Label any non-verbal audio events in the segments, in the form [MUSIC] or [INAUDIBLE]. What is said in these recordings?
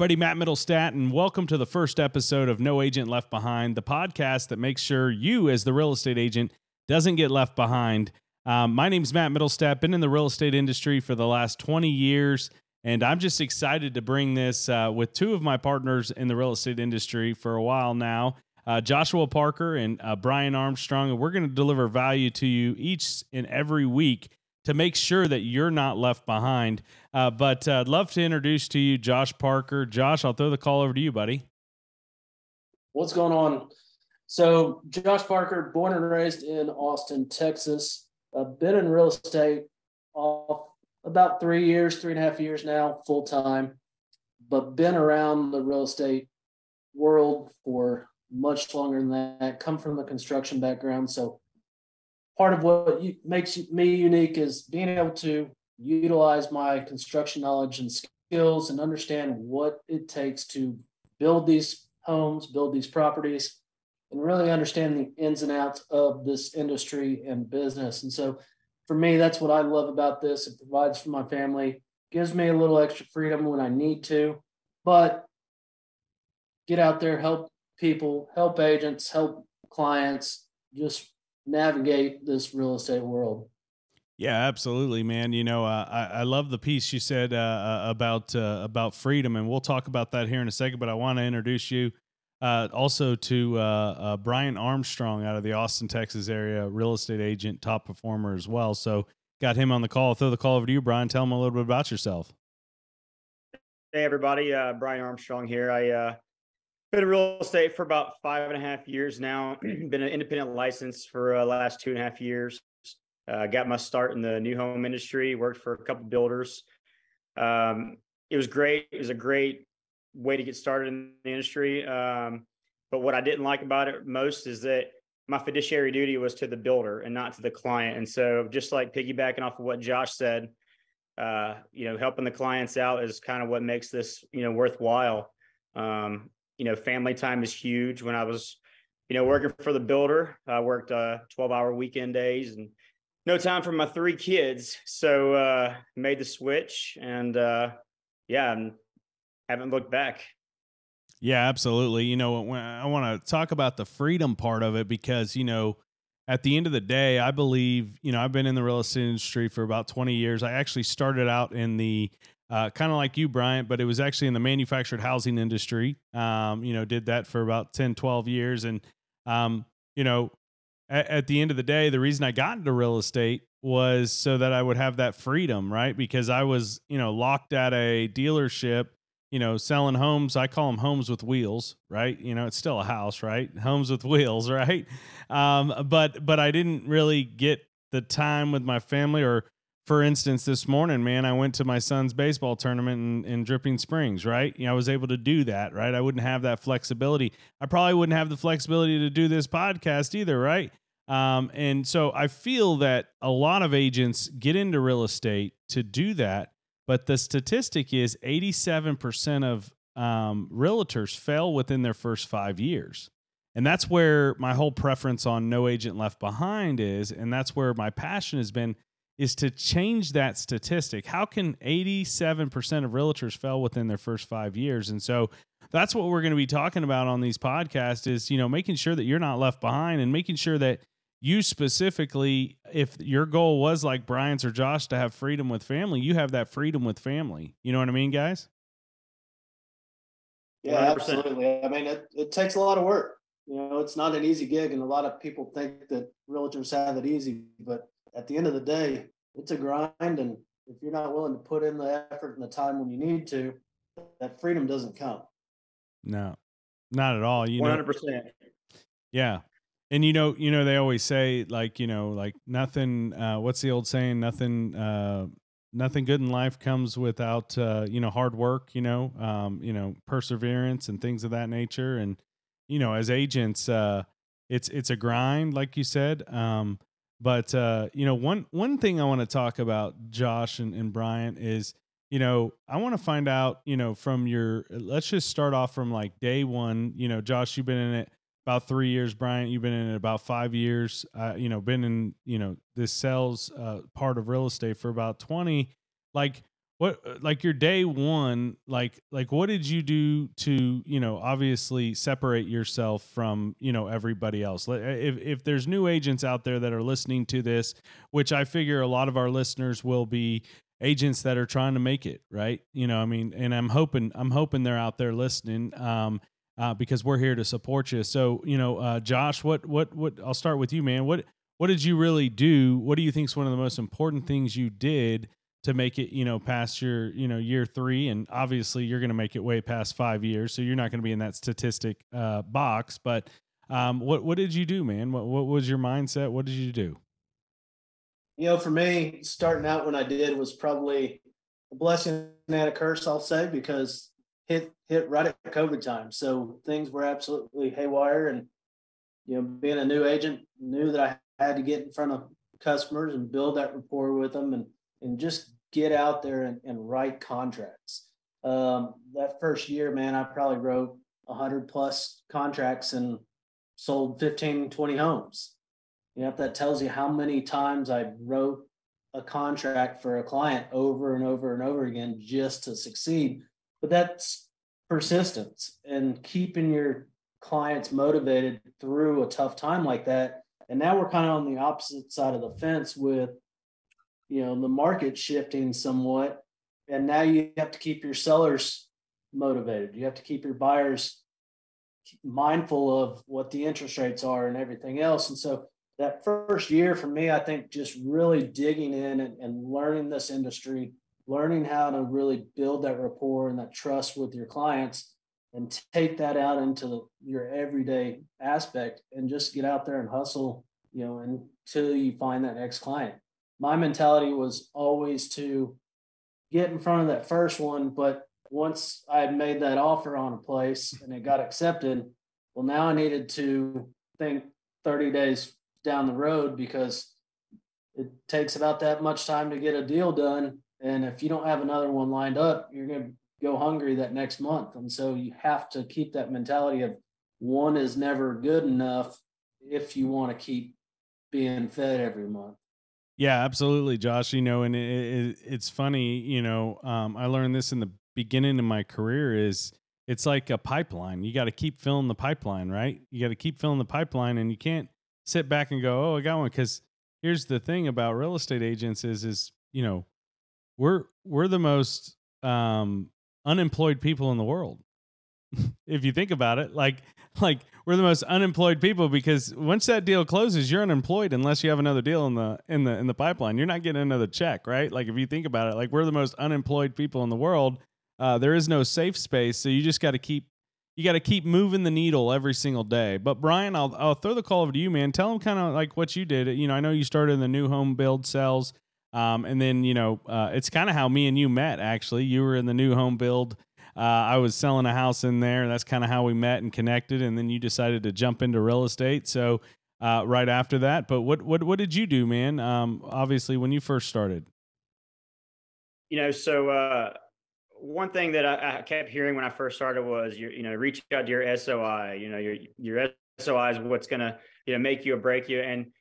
Buddy, Matt Middlestat, and welcome to the first episode of No Agent Left Behind, the podcast that makes sure you, as the real estate agent, doesn't get left behind. Um, my name's Matt Middlestat, been in the real estate industry for the last 20 years, and I'm just excited to bring this uh, with two of my partners in the real estate industry for a while now. Uh, Joshua Parker and uh, Brian Armstrong, and we're going to deliver value to you each and every week to make sure that you're not left behind. Uh, but uh, I'd love to introduce to you Josh Parker. Josh, I'll throw the call over to you, buddy. What's going on? So, Josh Parker, born and raised in Austin, Texas. Uh, been in real estate off about three years, three and a half years now, full time, but been around the real estate world for much longer than that. Come from the construction background, so part of what makes me unique is being able to utilize my construction knowledge and skills and understand what it takes to build these homes, build these properties, and really understand the ins and outs of this industry and business. And so for me, that's what I love about this. It provides for my family, gives me a little extra freedom when I need to, but get out there, help people, help agents, help clients, just navigate this real estate world. Yeah, absolutely, man. You know, uh, I, I love the piece you said uh, uh, about uh, about freedom, and we'll talk about that here in a second. But I want to introduce you uh, also to uh, Brian Armstrong out of the Austin, Texas area, real estate agent, top performer as well. So got him on the call. I'll throw the call over to you, Brian. Tell him a little bit about yourself. Hey, everybody. Brian Armstrong here. I been in real estate for about five and a half years now. [CLEARS THROAT] Been an independent license for uh, last two and a half years. Uh, got my start in the new home industry. Worked for a couple builders. Um, it was great. It was a great way to get started in the industry. Um, but what I didn't like about it most is that my fiduciary duty was to the builder and not to the client. And so, just like piggybacking off of what Josh said, uh, you know, helping the clients out is kind of what makes this, you know, worthwhile. Um, you know, family time is huge. When I was, you know, working for the builder, I worked uh, 12 hour weekend days and no time for my three kids. So uh, made the switch and uh, yeah, and haven't looked back. Yeah, absolutely. You know, I want to talk about the freedom part of it because, you know, at the end of the day, I believe, you know, I've been in the real estate industry for about 20 years. I actually started out in the uh, kind of like you, Bryant, but it was actually in the manufactured housing industry. Um, you know, did that for about 10, 12 years. And, um, you know, at, at, the end of the day, the reason I got into real estate was so that I would have that freedom, right? Because I was, you know, locked at a dealership, you know, selling homes. I call them homes with wheels, right? You know, it's still a house, right? Homes with wheels, [LAUGHS] right? Um, but, but I didn't really get the time with my family or, for instance, this morning, man, I went to my son's baseball tournament in, in, Dripping Springs, right? You know, I was able to do that, right? I wouldn't have that flexibility. I probably wouldn't have the flexibility to do this podcast either, right? Um, and so I feel that a lot of agents get into real estate to do that, but the statistic is 87% of um, realtors fail within their first five years. And that's where my whole preference on no agent left behind is. And that's where my passion has been is to change that statistic. How can 87% of realtors fail within their first 5 years? And so that's what we're going to be talking about on these podcasts is, you know, making sure that you're not left behind and making sure that you specifically if your goal was like Brian's or Josh to have freedom with family, you have that freedom with family. You know what I mean, guys? Yeah, 100%. absolutely. I mean, it, it takes a lot of work. You know, it's not an easy gig, and a lot of people think that realtors have it easy, but at the end of the day, it's a grind. And if you're not willing to put in the effort and the time when you need to, that freedom doesn't come. No, not at all. You 100%. Know, yeah. And you know, you know, they always say like, you know, like nothing, uh, what's the old saying? Nothing, uh, nothing good in life comes without, uh, you know, hard work, you know, um, you know, perseverance and things of that nature. And, you know, as agents, uh, it's, it's a grind, like you said. Um, but uh, you know, one one thing I want to talk about, Josh and, and Brian, is you know I want to find out, you know, from your. Let's just start off from like day one. You know, Josh, you've been in it about three years. Bryant, you've been in it about five years. Uh, you know, been in you know this sales uh, part of real estate for about twenty. Like what, uh, like your day one, like like what did you do to you know obviously separate yourself from you know everybody else? If if there's new agents out there that are listening to this, which I figure a lot of our listeners will be agents that are trying to make it right? You know i mean and i'm hoping i'm hoping they're out there listening um uh, because we're here to support you. So you know uh, josh what what what i'll start with you man. What what did you really do? What do you think is one of the most important things you did to make it you know past your you know year three and obviously you're going to make it way past five years so you're not going to be in that statistic uh, box but um, what what did you do man what, what was your mindset what did you do you know, for me, starting out when I did was probably a blessing and a curse, I'll say, because hit hit right at COVID time. So things were absolutely haywire. And, you know, being a new agent, knew that I had to get in front of customers and build that rapport with them and and just get out there and, and write contracts. Um, that first year, man, I probably wrote 100 plus contracts and sold 15, 20 homes. You know, if that tells you how many times I wrote a contract for a client over and over and over again just to succeed. But that's persistence and keeping your clients motivated through a tough time like that. And now we're kind of on the opposite side of the fence with, you know, the market shifting somewhat. And now you have to keep your sellers motivated. You have to keep your buyers mindful of what the interest rates are and everything else. And so that first year for me, I think just really digging in and, and learning this industry, learning how to really build that rapport and that trust with your clients and take that out into your everyday aspect and just get out there and hustle, you know, until you find that next client. My mentality was always to get in front of that first one, but once I had made that offer on a place and it got accepted, well, now I needed to think 30 days down the road because it takes about that much time to get a deal done. And if you don't have another one lined up, you're going to go hungry that next month. And so you have to keep that mentality of one is never good enough if you want to keep being fed every month. Yeah, absolutely, Josh. You know, and it, it, it's funny, you know, um, I learned this in the beginning of my career is it's like a pipeline. You got to keep filling the pipeline, right? You got to keep filling the pipeline and you can't sit back and go, "Oh, I got one." Because here's the thing about real estate agents is is you know we're we're the most um, unemployed people in the world. If you think about it, like like we're the most unemployed people because once that deal closes, you're unemployed unless you have another deal in the in the in the pipeline. You're not getting another check, right? Like if you think about it, like we're the most unemployed people in the world. Uh, there is no safe space, so you just got to keep you got to keep moving the needle every single day. But Brian, I'll I'll throw the call over to you, man. Tell them kind of like what you did. You know, I know you started in the new home build sales, um, and then you know uh, it's kind of how me and you met. Actually, you were in the new home build. Uh, I was selling a house in there. That's kind of how we met and connected. And then you decided to jump into real estate. So uh, right after that, but what what what did you do, man? Um, obviously, when you first started. You know, so uh, one thing that I, I, kept hearing when I first started was you you know reach out to your SOI. You know your your SOI is what's gonna you know make you or break you. And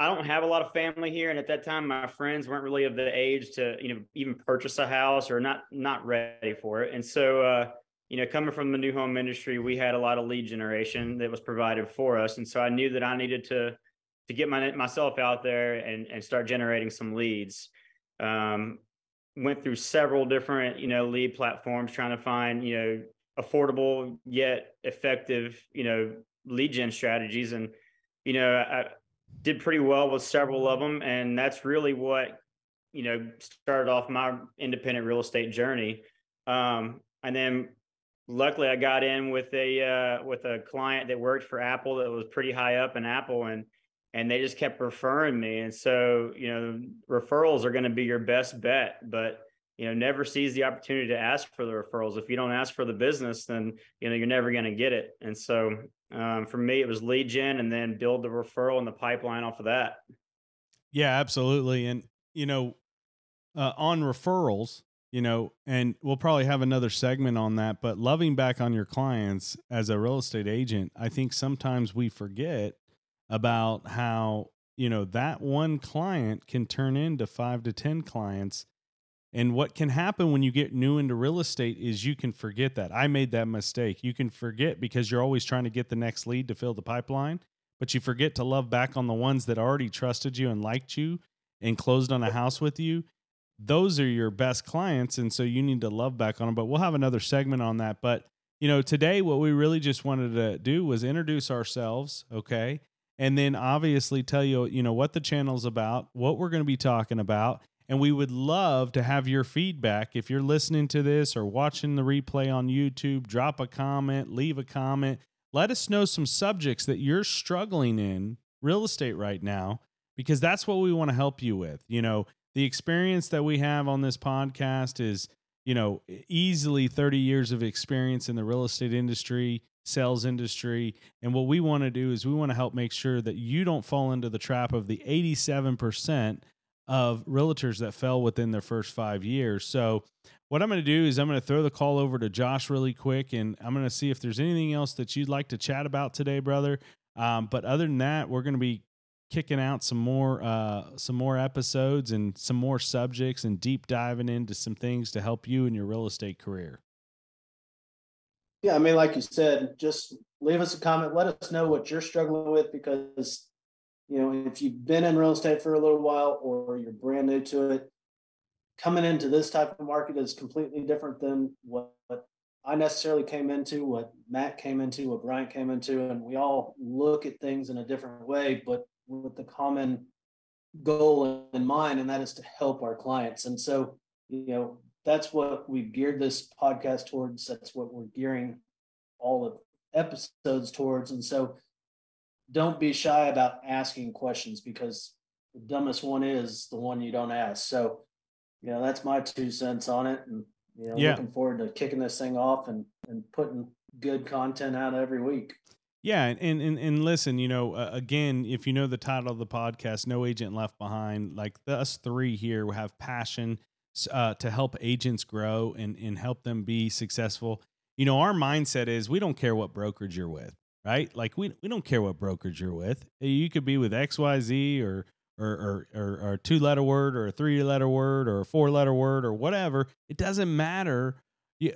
I don't have a lot of family here, and at that time my friends weren't really of the age to you know even purchase a house or not not ready for it. And so uh, you know coming from the new home industry, we had a lot of lead generation that was provided for us, and so I knew that I needed to to get my myself out there and and start generating some leads. Um, went through several different, you know, lead platforms trying to find, you know, affordable yet effective, you know, lead gen strategies. And, you know, I did pretty well with several of them. And that's really what, you know, started off my independent real estate journey. Um, and then luckily I got in with a, uh, with a client that worked for Apple that was pretty high up in Apple and, and they just kept referring me. And so, you know, referrals are going to be your best bet, but you know, never seize the opportunity to ask for the referrals. If you don't ask for the business, then you know you're never going to get it. And so, um, for me, it was lead gen, and then build the referral and the pipeline off of that. Yeah, absolutely. And you know, uh, on referrals, you know, and we'll probably have another segment on that, but loving back on your clients as a real estate agent, I think sometimes we forget about how, you know, that one client can turn into 5 to 10 clients. And what can happen when you get new into real estate is you can forget that. I made that mistake. You can forget because you're always trying to get the next lead to fill the pipeline, but you forget to love back on the ones that already trusted you and liked you and closed on a house with you those are your best clients and so you need to love back on them but we'll have another segment on that but you know today what we really just wanted to do was introduce ourselves okay and then obviously tell you you know what the channel's about what we're going to be talking about and we would love to have your feedback. If you're listening to this or watching the replay on youtube drop a comment leave a comment. Let us know some subjects that you're struggling in real estate right now because that's what we want to help you with. You know the experience that we have on this podcast is, you know, easily 30 years of experience in the real estate industry, sales industry. And what we want to do is we want to help make sure that you don't fall into the trap of the 87% of realtors that fell within their first five years. So, what I'm going to do is I'm going to throw the call over to Josh really quick, and I'm going to see if there's anything else that you'd like to chat about today, brother. Um, but other than that, we're going to be kicking out some more uh, some more episodes and some more subjects and deep diving into some things to help you in your real estate career. Yeah, I mean, like you said, just leave us a comment. Let us know what you're struggling with because you know if you've been in real estate for a little while or you're brand new to it, coming into this type of market is completely different than what, what I necessarily came into, what Matt came into, what Brian came into, and we all look at things in a different way. But with the common goal in mind, and that is to help our clients. And so, you know, that's what we've geared this podcast towards. That's what we're gearing all of episodes towards. And so, don't be shy about asking questions because the dumbest one is the one you don't ask. So, you know, that's my two cents on it. And, you know, yeah. looking forward to kicking this thing off and, and putting good content out every week. Yeah, and and and listen, you know, uh, again, if you know the title of the podcast, "No Agent Left Behind," like us three here have passion uh, to help agents grow and and help them be successful. You know, our mindset is we don't care what brokerage you're with, right? Like we we don't care what brokerage you're with. You could be with X Y Z or or or, or, or a two letter word or a three letter word or a four letter word or whatever. It doesn't matter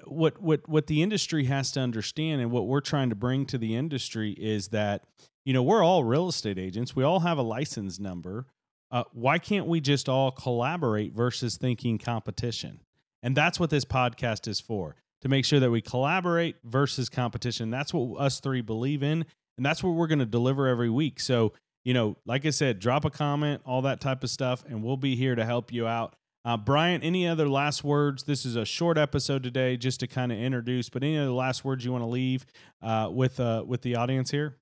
what what what the industry has to understand and what we're trying to bring to the industry is that you know we're all real estate agents we all have a license number uh, why can't we just all collaborate versus thinking competition and that's what this podcast is for to make sure that we collaborate versus competition that's what us three believe in and that's what we're going to deliver every week so you know like i said drop a comment all that type of stuff and we'll be here to help you out uh, Brian, any other last words? This is a short episode today, just to kind of introduce. But any other last words you want to leave uh, with uh, with the audience here?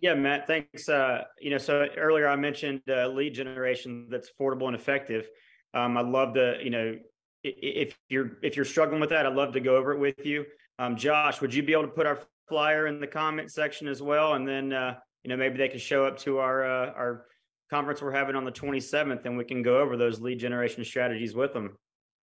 Yeah, Matt. Thanks. Uh, you know, so earlier I mentioned uh, lead generation that's affordable and effective. Um, I'd love to, you know, if you're if you're struggling with that, I'd love to go over it with you. Um, Josh, would you be able to put our flyer in the comment section as well, and then uh, you know maybe they can show up to our uh, our conference we're having on the 27th and we can go over those lead generation strategies with them.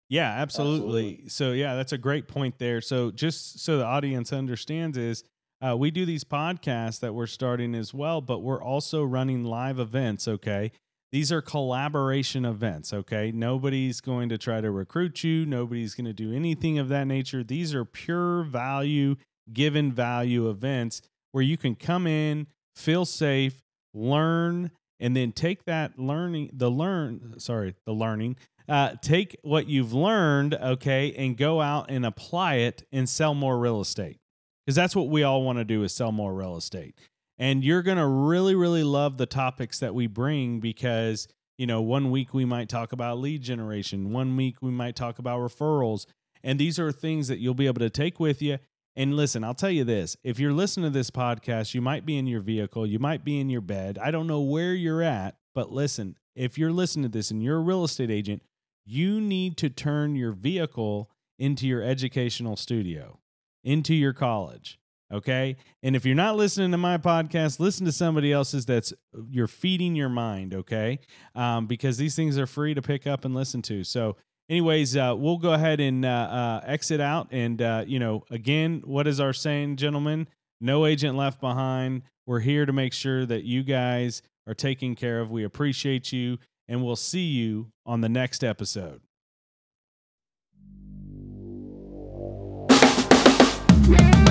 Yeah, absolutely. absolutely. So yeah, that's a great point there. So just so the audience understands is uh, we do these podcasts that we're starting as well, but we're also running live events. Okay. These are collaboration events. Okay. Nobody's going to try to recruit you. Nobody's going to do anything of that nature. These are pure value, given value events where you can come in, feel safe, learn, and then take that learning the learn sorry the learning uh, take what you've learned okay and go out and apply it and sell more real estate because that's what we all want to do is sell more real estate and you're going to really really love the topics that we bring because you know one week we might talk about lead generation one week we might talk about referrals and these are things that you'll be able to take with you and listen, I'll tell you this if you're listening to this podcast, you might be in your vehicle, you might be in your bed. I don't know where you're at, but listen, if you're listening to this and you're a real estate agent, you need to turn your vehicle into your educational studio, into your college. Okay. And if you're not listening to my podcast, listen to somebody else's that's uh, you're feeding your mind. Okay. Um, because these things are free to pick up and listen to. So, anyways, uh, we'll go ahead and uh, uh, exit out. And, uh, you know, again, what is our saying, gentlemen? No agent left behind. We're here to make sure that you guys are taken care of. We appreciate you. And we'll see you on the next episode. Yeah.